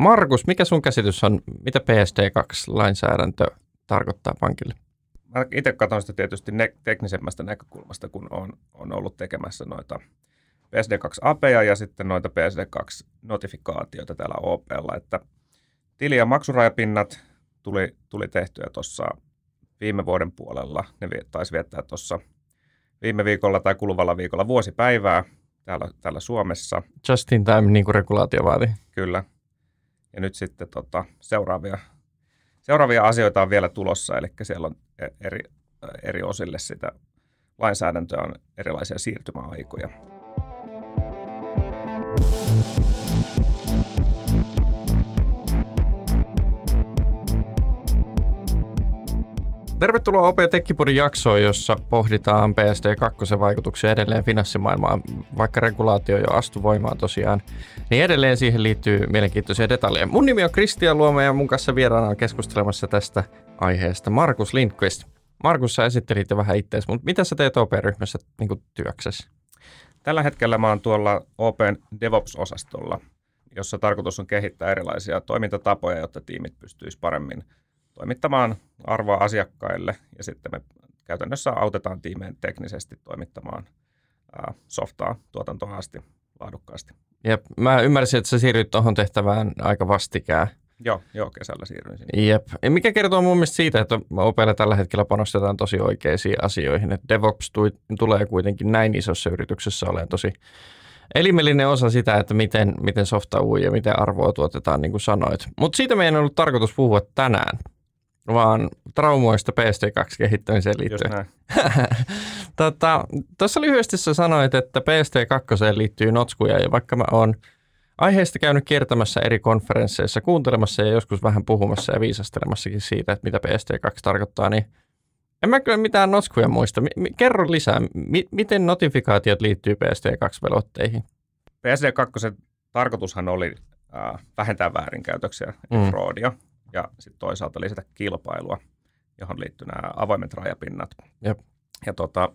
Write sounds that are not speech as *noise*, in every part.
Markus, mikä sun käsitys on, mitä PSD2-lainsäädäntö tarkoittaa pankille? Mä itse katson sitä tietysti ne- teknisemmästä näkökulmasta, kun on, on ollut tekemässä noita PSD2-apeja ja sitten noita PSD2-notifikaatioita täällä OPlla, että tili- ja maksurajapinnat tuli, tuli tehtyä tuossa viime vuoden puolella. Ne taisi viettää tuossa viime viikolla tai kuluvalla viikolla vuosipäivää täällä, täällä Suomessa. Just in time, niin kuin regulaatio vaati. Kyllä. Ja nyt sitten tota, seuraavia, seuraavia asioita on vielä tulossa, eli siellä on e- eri, eri osille sitä lainsäädäntöä on erilaisia siirtymäaikoja. Tervetuloa OP Tekkipodin jaksoon, jossa pohditaan PSD2 vaikutuksia edelleen finanssimaailmaan, vaikka regulaatio jo astu voimaan tosiaan. Niin edelleen siihen liittyy mielenkiintoisia detaljeja. Mun nimi on Kristian Luoma ja mun kanssa vieraana on keskustelemassa tästä aiheesta Markus Lindqvist. Markus, sä esittelit jo vähän itseäsi, mutta mitä sä teet OP-ryhmässä niin työksessä? Tällä hetkellä mä oon tuolla Open DevOps-osastolla, jossa tarkoitus on kehittää erilaisia toimintatapoja, jotta tiimit pystyisivät paremmin toimittamaan arvoa asiakkaille ja sitten me käytännössä autetaan tiimeen teknisesti toimittamaan softaa tuotantoon asti laadukkaasti. Ja mä ymmärsin, että sä siirryt tuohon tehtävään aika vastikään. Joo, joo, kesällä siirryin sinne. Jep. Ja mikä kertoo mun mielestä siitä, että OPlla tällä hetkellä panostetaan tosi oikeisiin asioihin. Että DevOps tui, tulee kuitenkin näin isossa yrityksessä olemaan tosi elimellinen osa sitä, että miten, miten softa ui ja miten arvoa tuotetaan, niin kuin sanoit. Mutta siitä meidän on ollut tarkoitus puhua tänään, vaan traumoista PST2-kehittämiseen liittyen. *laughs* tota, tuossa lyhyesti sä sanoit, että PST2 liittyy notskuja, ja vaikka mä oon aiheesta käynyt kiertämässä eri konferensseissa, kuuntelemassa ja joskus vähän puhumassa ja viisastelemassakin siitä, että mitä PST2 tarkoittaa, niin en mä kyllä mitään notskuja muista. Kerro lisää, miten notifikaatiot liittyy PST2-velotteihin? PST2 tarkoitushan oli äh, vähentää väärinkäytöksiä ja mm. fraudia ja sitten toisaalta lisätä kilpailua, johon liittyy nämä avoimet rajapinnat. Jep. Ja, tota,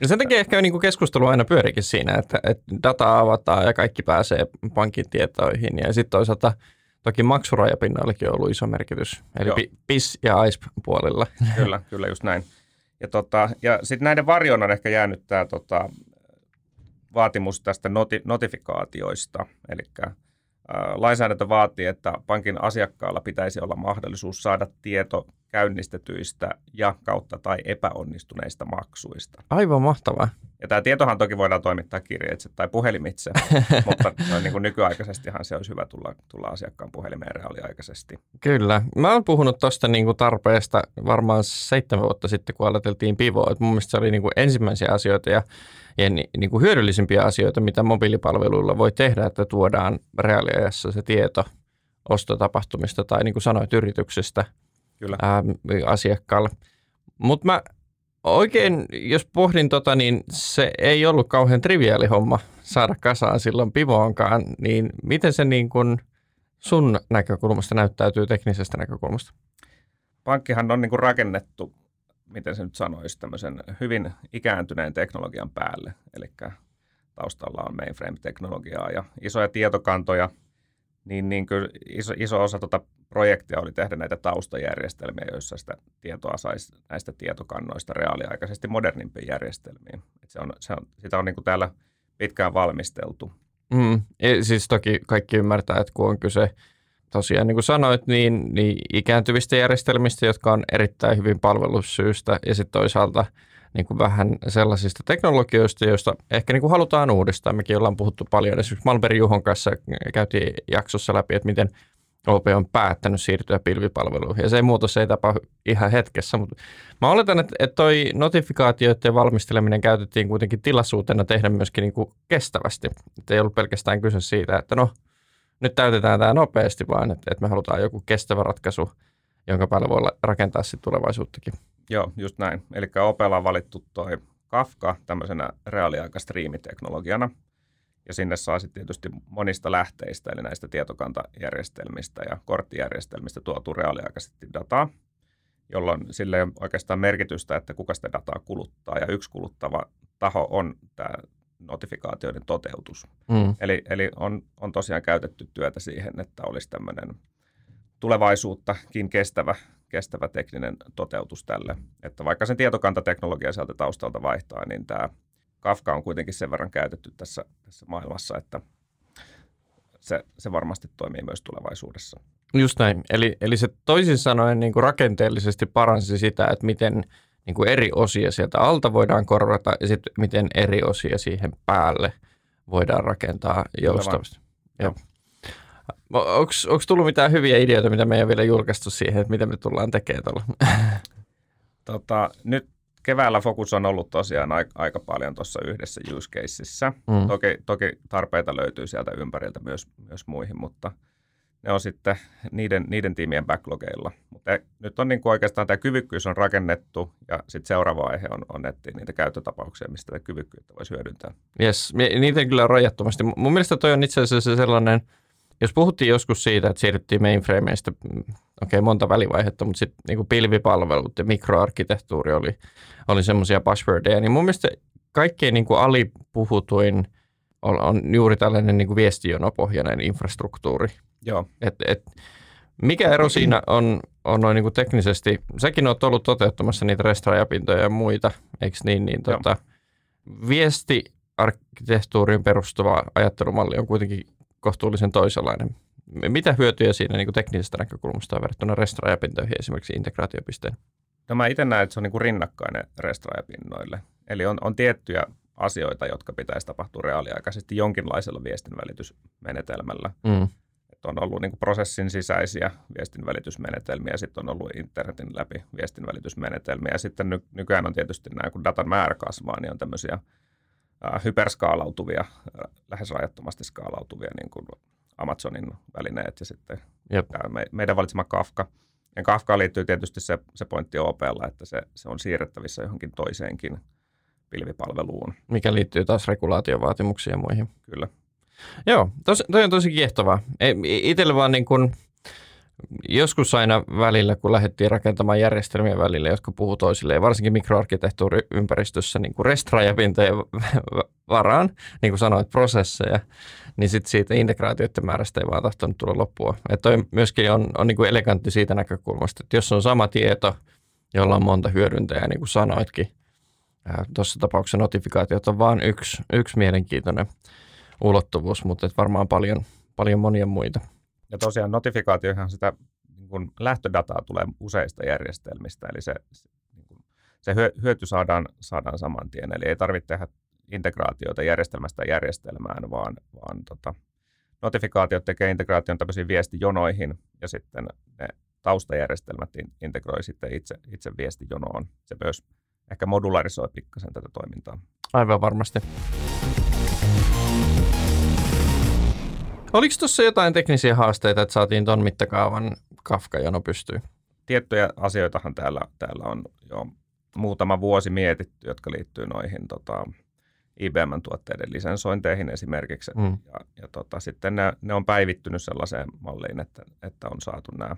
ja sen takia ehkä niin kuin keskustelu aina pyörikin siinä, että, että data avataan ja kaikki pääsee pankin tietoihin. Ja sitten toisaalta toki maksurajapinnallakin on ollut iso merkitys, eli Joo. PIS ja ICE puolilla. Kyllä, kyllä just näin. Ja, tota, ja sitten näiden varjoon on ehkä jäänyt tämä tota, vaatimus tästä noti, notifikaatioista, eli lainsäädäntö vaatii, että pankin asiakkaalla pitäisi olla mahdollisuus saada tieto käynnistetyistä ja kautta tai epäonnistuneista maksuista. Aivan mahtavaa. Ja tämä tietohan toki voidaan toimittaa kirjeitse tai puhelimitse, *laughs* mutta noin niin kuin nykyaikaisestihan se olisi hyvä tulla, tulla asiakkaan puhelimeen reaaliaikaisesti. Kyllä. Mä oon puhunut tuosta niin kuin tarpeesta varmaan seitsemän vuotta sitten, kun aloiteltiin Pivoa. Mun mielestä se oli niin kuin ensimmäisiä asioita ja ja ni, niin kuin hyödyllisimpiä asioita, mitä mobiilipalveluilla voi tehdä, että tuodaan reaaliajassa se tieto ostotapahtumista tai niin kuin sanoit yrityksestä Kyllä. Ää, asiakkaalle. Mutta mä oikein, jos pohdin tota, niin se ei ollut kauhean triviaali homma saada kasaan silloin pivoonkaan, niin miten se niin kuin sun näkökulmasta näyttäytyy teknisestä näkökulmasta? Pankkihan on niin kuin rakennettu miten se nyt sanoisi, tämmöisen hyvin ikääntyneen teknologian päälle. Eli taustalla on mainframe-teknologiaa ja isoja tietokantoja, niin, niin kyllä iso, iso osa tuota projektia oli tehdä näitä taustajärjestelmiä, joissa sitä tietoa saisi näistä tietokannoista reaaliaikaisesti modernimpiin järjestelmiin. Et se on, se on, sitä on niin kuin täällä pitkään valmisteltu. Mm, siis toki kaikki ymmärtää, että kun on kyse tosiaan niin kuin sanoit, niin, niin ikääntyvistä järjestelmistä, jotka on erittäin hyvin palvelussyystä ja sitten toisaalta niin kuin vähän sellaisista teknologioista, joista ehkä niin kuin halutaan uudistaa. Mekin ollaan puhuttu paljon. Esimerkiksi Malberi Juhon kanssa käytiin jaksossa läpi, että miten OP on päättänyt siirtyä pilvipalveluihin. Ja se muutos ei tapahdu ihan hetkessä, mutta mä oletan, että, että toi notifikaatioiden valmisteleminen käytettiin kuitenkin tilaisuutena tehdä myöskin niin kuin kestävästi. Että ei ollut pelkästään kyse siitä, että no – nyt täytetään tämä nopeasti, vaan että, että me halutaan joku kestävä ratkaisu, jonka päälle voi rakentaa sitten tulevaisuuttakin. Joo, just näin. Eli Opella on valittu toi Kafka tämmöisenä reaaliaikastriimiteknologiana, ja sinne saa sitten tietysti monista lähteistä, eli näistä tietokantajärjestelmistä ja korttijärjestelmistä tuotu reaaliaikaisesti dataa, jolloin sille ei ole oikeastaan merkitystä, että kuka sitä dataa kuluttaa. Ja yksi kuluttava taho on tämä notifikaatioiden toteutus. Mm. Eli, eli on, on tosiaan käytetty työtä siihen, että olisi tämmöinen tulevaisuuttakin kestävä, kestävä tekninen toteutus tälle. Että vaikka sen tietokantateknologia sieltä taustalta vaihtaa, niin tämä Kafka on kuitenkin sen verran käytetty tässä, tässä maailmassa, että se, se varmasti toimii myös tulevaisuudessa. Just näin. Eli, eli se toisin sanoen niin kuin rakenteellisesti paransi sitä, että miten niin kuin eri osia sieltä alta voidaan korvata ja sitten miten eri osia siihen päälle voidaan rakentaa joustavasti. Onko tullut mitään hyviä ideoita, mitä me ei ole vielä julkaistu siihen, että mitä me tullaan tekemään tuolla? *laughs* Tota, nyt keväällä fokus on ollut tosiaan aika, aika paljon tuossa yhdessä use. Mm. Toki, toki tarpeita löytyy sieltä ympäriltä myös, myös muihin, mutta ne on sitten niiden, niiden tiimien backlogeilla. Mutta nyt on niin kuin oikeastaan tämä kyvykkyys on rakennettu ja sitten seuraava aihe on, on etsiä niitä käyttötapauksia, mistä tätä kyvykkyyttä voisi hyödyntää. Yes, niitä kyllä rajattomasti. Mun mielestä toi on itse asiassa sellainen – jos puhuttiin joskus siitä, että siirryttiin mainframeista, mm, okei okay, monta välivaihetta, mutta sitten niin pilvipalvelut ja mikroarkkitehtuuri oli, oli semmoisia buzzwordeja, niin mun mielestä kaikkein niin kuin alipuhutuin on, on juuri tällainen niin kuin viestijonopohjainen infrastruktuuri. Joo. Et, et, mikä ero siinä on, on noin niin kuin teknisesti, säkin olet ollut toteuttamassa niitä restrajapintoja ja muita, eikö niin, niin tota, viestiarkkitehtuuriin perustuva ajattelumalli on kuitenkin kohtuullisen toisenlainen. Mitä hyötyjä siinä niin kuin teknisestä näkökulmasta on verrattuna restrajapintoihin esimerkiksi integraatiopisteen? No mä itse näen, että se on niin kuin rinnakkainen restrajapinnoille. Eli on, on tiettyjä asioita, jotka pitäisi tapahtua reaaliaikaisesti jonkinlaisella viestinvälitysmenetelmällä. Mm. Että on ollut niin kuin prosessin sisäisiä viestinvälitysmenetelmiä, sitten on ollut internetin läpi viestinvälitysmenetelmiä, ja sitten ny, nykyään on tietysti nämä, kun datan määrä kasvaa, niin on tämmöisiä hyperskaalautuvia, lähes rajattomasti skaalautuvia niin kuin Amazonin välineet ja sitten Jep. tämä meidän valitsema Kafka. Ja Kafka liittyy tietysti se, se pointti OPlla, että se, se on siirrettävissä johonkin toiseenkin pilvipalveluun. Mikä liittyy taas regulaatiovaatimuksiin ja muihin. Kyllä. Joo, tos, toi on tosi kiehtovaa. Itsellä vaan niin kuin – joskus aina välillä, kun lähdettiin rakentamaan järjestelmiä välillä, jotka puhuu toisilleen, varsinkin mikroarkkitehtuuriympäristössä niin kuin restrajapintojen varaan, niin kuin sanoit, prosesseja, niin sitten siitä integraatioiden määrästä ei vaan tahtonut tulla loppua. Että toi myöskin on, on niin kuin elegantti siitä näkökulmasta, että jos on sama tieto, jolla on monta hyödyntäjää, niin kuin sanoitkin, tuossa tapauksessa notifikaatiot on vain yksi, yksi mielenkiintoinen ulottuvuus, mutta varmaan paljon, paljon monia muita. Ja tosiaan notifikaatiohan sitä niin kuin lähtödataa tulee useista järjestelmistä, eli se, se, niin kuin, se hyöty saadaan, saadaan saman tien. Eli ei tarvitse tehdä integraatioita järjestelmästä järjestelmään, vaan, vaan tota, notifikaatiot tekee integraation tämmöisiin viestijonoihin ja sitten ne taustajärjestelmät integroi sitten itse, itse viestijonoon. Se myös ehkä modularisoi pikkasen tätä toimintaa. Aivan varmasti. Oliko tuossa jotain teknisiä haasteita, että saatiin tuon mittakaavan Kafka-jono pystyyn? Tiettyjä asioitahan täällä, täällä on jo muutama vuosi mietitty, jotka liittyy noihin tota, IBM-tuotteiden lisensointeihin esimerkiksi. Mm. Ja, ja tota, sitten ne, ne on päivittynyt sellaiseen malliin, että, että on saatu nämä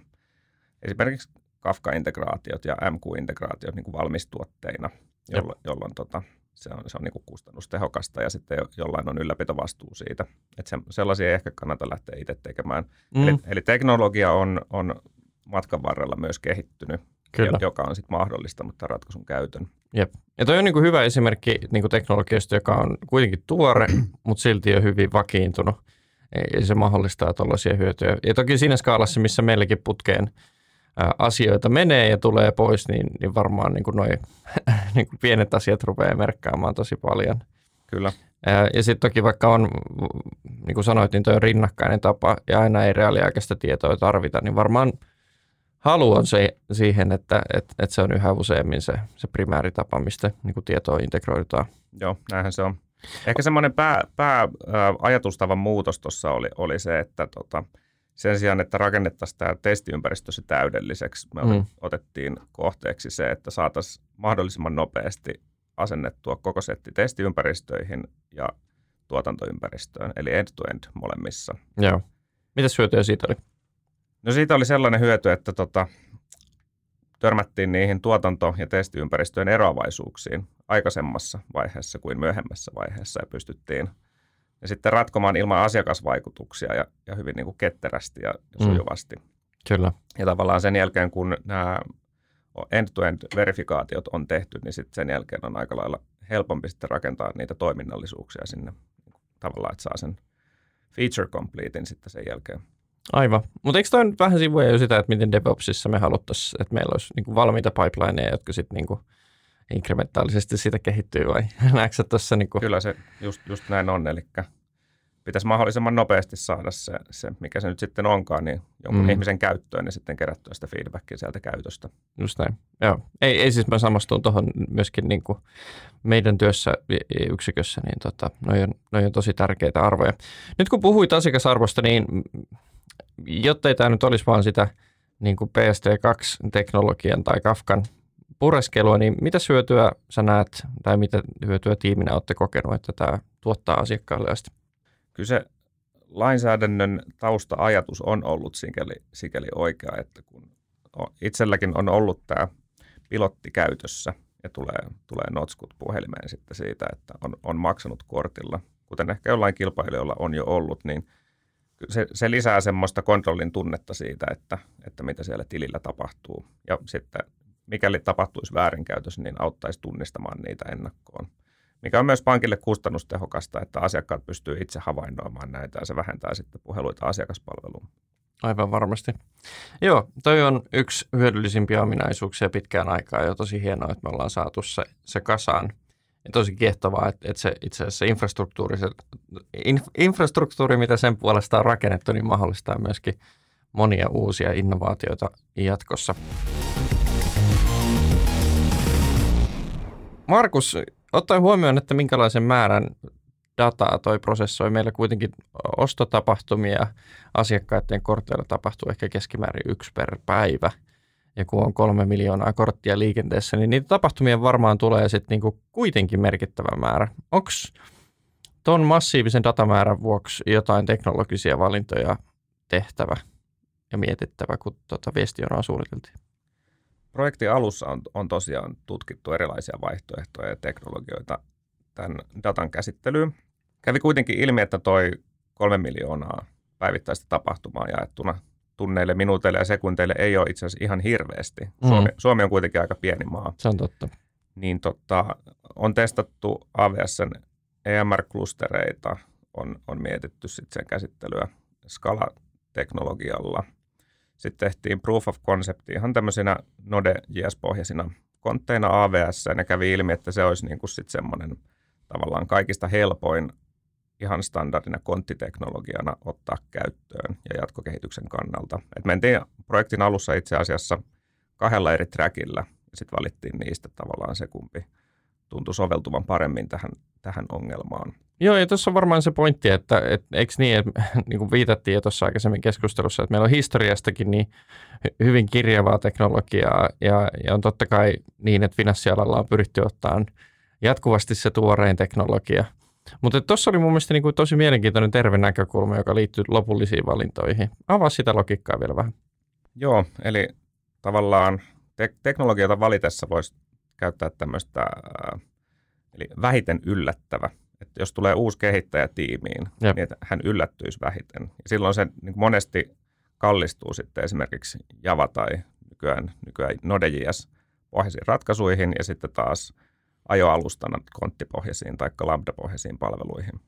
esimerkiksi Kafka-integraatiot ja MQ-integraatiot niin kuin valmistuotteina, jolloin, jolloin tota, se on, se on niin kuin kustannustehokasta ja sitten jollain on ylläpitovastuu siitä. Että se, sellaisia ei ehkä kannata lähteä itse tekemään. Mm. Eli, eli teknologia on, on matkan varrella myös kehittynyt, Kyllä. joka on sitten mahdollistanut tämän ratkaisun käytön. Jep. Ja toi on niin kuin hyvä esimerkki niin kuin teknologiasta, joka on kuitenkin tuore, *clears throat* mutta silti on hyvin vakiintunut. Ja se mahdollistaa tuollaisia hyötyjä. Ja toki siinä skaalassa, missä meilläkin putkeen – asioita menee ja tulee pois, niin, niin varmaan niin kuin noi *laughs* niin kuin pienet asiat rupeaa merkkaamaan tosi paljon. Kyllä. Ja sitten toki vaikka on, niin kuin sanoit, niin tuo on rinnakkainen tapa ja aina ei reaaliaikaista tietoa tarvita, niin varmaan halu on se, siihen, että, että, että se on yhä useammin se, se primääritapa, mistä niin kuin tietoa integroidutaan. Joo, näinhän se on. Ehkä semmoinen pää, pää ajatustavan muutos tuossa oli, oli se, että tota, sen sijaan, että rakennettaisiin tämä testiympäristö se täydelliseksi, me mm. otettiin kohteeksi se, että saataisiin mahdollisimman nopeasti asennettua koko setti testiympäristöihin ja tuotantoympäristöön, eli end-to-end molemmissa. Joo. Mitä hyötyä siitä oli? No siitä oli sellainen hyöty, että tota, törmättiin niihin tuotanto- ja testiympäristöjen eroavaisuuksiin aikaisemmassa vaiheessa kuin myöhemmässä vaiheessa ja pystyttiin ja sitten ratkomaan ilman asiakasvaikutuksia ja, ja hyvin niin kuin ketterästi ja, ja sujuvasti. Mm. Kyllä. Ja tavallaan sen jälkeen, kun nämä end-to-end verifikaatiot on tehty, niin sitten sen jälkeen on aika lailla helpompi sitten rakentaa niitä toiminnallisuuksia sinne tavallaan, että saa sen feature completein sitten sen jälkeen. Aivan. Mutta eikö toi nyt vähän sivuja jo sitä, että miten DevOpsissa me haluttaisiin, että meillä olisi niin valmiita pipelineja, jotka sitten niin inkrementaalisesti siitä kehittyy vai *laughs* näetkö tuossa? Niin Kyllä se just, just näin on, eli pitäisi mahdollisimman nopeasti saada se, se, mikä se nyt sitten onkaan, niin jonkun mm. ihmisen käyttöön ja sitten kerättyä sitä feedbackia sieltä käytöstä. Just näin. Joo. Ei, ei siis mä samastun tuohon myöskin niin kuin meidän työssä yksikössä, niin tota, noi, on, noi on tosi tärkeitä arvoja. Nyt kun puhuit asiakasarvosta, niin jotta ei tämä nyt olisi vaan sitä niin kuin PST2-teknologian tai Kafkan pureskelua, niin mitä hyötyä sä näet tai mitä hyötyä tiiminä olette kokenut, että tämä tuottaa asiakkaalle asti? Kyllä se lainsäädännön tausta-ajatus on ollut sikäli, sikäli oikea, että kun itselläkin on ollut tämä pilotti käytössä ja tulee, tulee notskut puhelimeen sitten siitä, että on, on maksanut kortilla, kuten ehkä jollain kilpailijoilla on jo ollut, niin se, se lisää semmoista kontrollin tunnetta siitä, että, että mitä siellä tilillä tapahtuu. Ja sitten mikäli tapahtuisi väärinkäytös, niin auttaisi tunnistamaan niitä ennakkoon. Mikä on myös pankille kustannustehokasta, että asiakkaat pystyy itse havainnoimaan näitä ja se vähentää sitten puheluita asiakaspalveluun. Aivan varmasti. Joo, toi on yksi hyödyllisimpiä ominaisuuksia pitkään aikaa ja tosi hienoa, että me ollaan saatu se, se kasaan. Ja tosi kiehtovaa, että, että se itse asiassa infrastruktuuri, se, inf, infrastruktuuri, mitä sen puolesta on rakennettu, niin mahdollistaa myöskin monia uusia innovaatioita jatkossa. Markus, ottaen huomioon, että minkälaisen määrän dataa toi prosessoi, meillä kuitenkin ostotapahtumia asiakkaiden korteilla tapahtuu ehkä keskimäärin yksi per päivä. Ja kun on kolme miljoonaa korttia liikenteessä, niin niitä tapahtumia varmaan tulee sitten niinku kuitenkin merkittävä määrä. Onko tuon massiivisen datamäärän vuoksi jotain teknologisia valintoja tehtävä ja mietittävä, kun tuota viestionoa suunniteltiin? Projektin alussa on, on tosiaan tutkittu erilaisia vaihtoehtoja ja teknologioita tämän datan käsittelyyn. Kävi kuitenkin ilmi, että toi kolme miljoonaa päivittäistä tapahtumaa jaettuna tunneille, minuuteille ja sekunteille ei ole itse asiassa ihan hirveästi. Mm. Suomi, Suomi on kuitenkin aika pieni maa. Se on totta. Niin tota, on testattu AWSn EMR-klustereita, on, on mietitty sit sen käsittelyä Scala-teknologialla – sitten tehtiin proof of concept ihan tämmöisinä Node.js-pohjaisina kontteina AWS, ja kävi ilmi, että se olisi niin kuin sit semmoinen tavallaan kaikista helpoin ihan standardina konttiteknologiana ottaa käyttöön ja jatkokehityksen kannalta. Et mentiin projektin alussa itse asiassa kahdella eri trackillä ja sitten valittiin niistä tavallaan se, kumpi tuntui soveltuvan paremmin tähän, tähän ongelmaan. Joo, ja tuossa on varmaan se pointti, että et, eikö niin, että *laughs* niin kuin viitattiin jo tuossa aikaisemmin keskustelussa, että meillä on historiastakin niin hyvin kirjavaa teknologiaa, ja, ja on totta kai niin, että finanssialalla on pyritty ottaa jatkuvasti se tuorein teknologia. Mutta tuossa oli mun mielestä niin kuin tosi mielenkiintoinen terve näkökulma, joka liittyy lopullisiin valintoihin. Avaa sitä logiikkaa vielä vähän. Joo, eli tavallaan te- teknologiota valitessa voisi käyttää tämmöistä, äh, eli vähiten yllättävä – että jos tulee uusi kehittäjä tiimiin, Jep. niin että hän yllättyisi vähiten. Ja silloin se niin monesti kallistuu sitten esimerkiksi Java tai nykyään, nykyään Node.js pohjaisiin ratkaisuihin ja sitten taas ajoalustana konttipohjaisiin tai lambda-pohjaisiin palveluihin.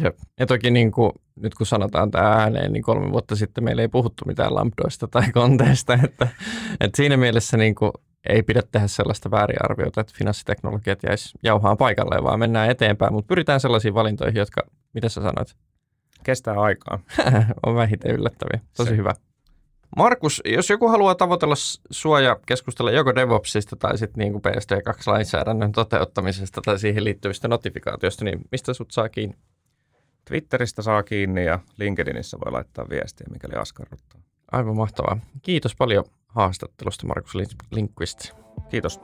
Jep. Ja toki niin kuin, nyt kun sanotaan tämä ääneen, niin kolme vuotta sitten meillä ei puhuttu mitään lambdoista tai konteista, että, että siinä mielessä niin kuin ei pidä tehdä sellaista väärinarviota, että finanssiteknologiat jäisi jauhaan paikalle, vaan mennään eteenpäin, mutta pyritään sellaisiin valintoihin, jotka, mitä sä sanoit? Kestää aikaa. *laughs* on vähiten yllättäviä. Tosi Se. hyvä. Markus, jos joku haluaa tavoitella sua ja keskustella joko DevOpsista tai sitten niin PST2-lainsäädännön toteuttamisesta tai siihen liittyvistä notifikaatioista, niin mistä sut saa kiinni? Twitteristä saa kiinni ja LinkedInissä voi laittaa viestiä, mikäli askarruttaa. Aivan mahtavaa. Kiitos paljon haastattelusta, Markus Linkvist. Kiitos.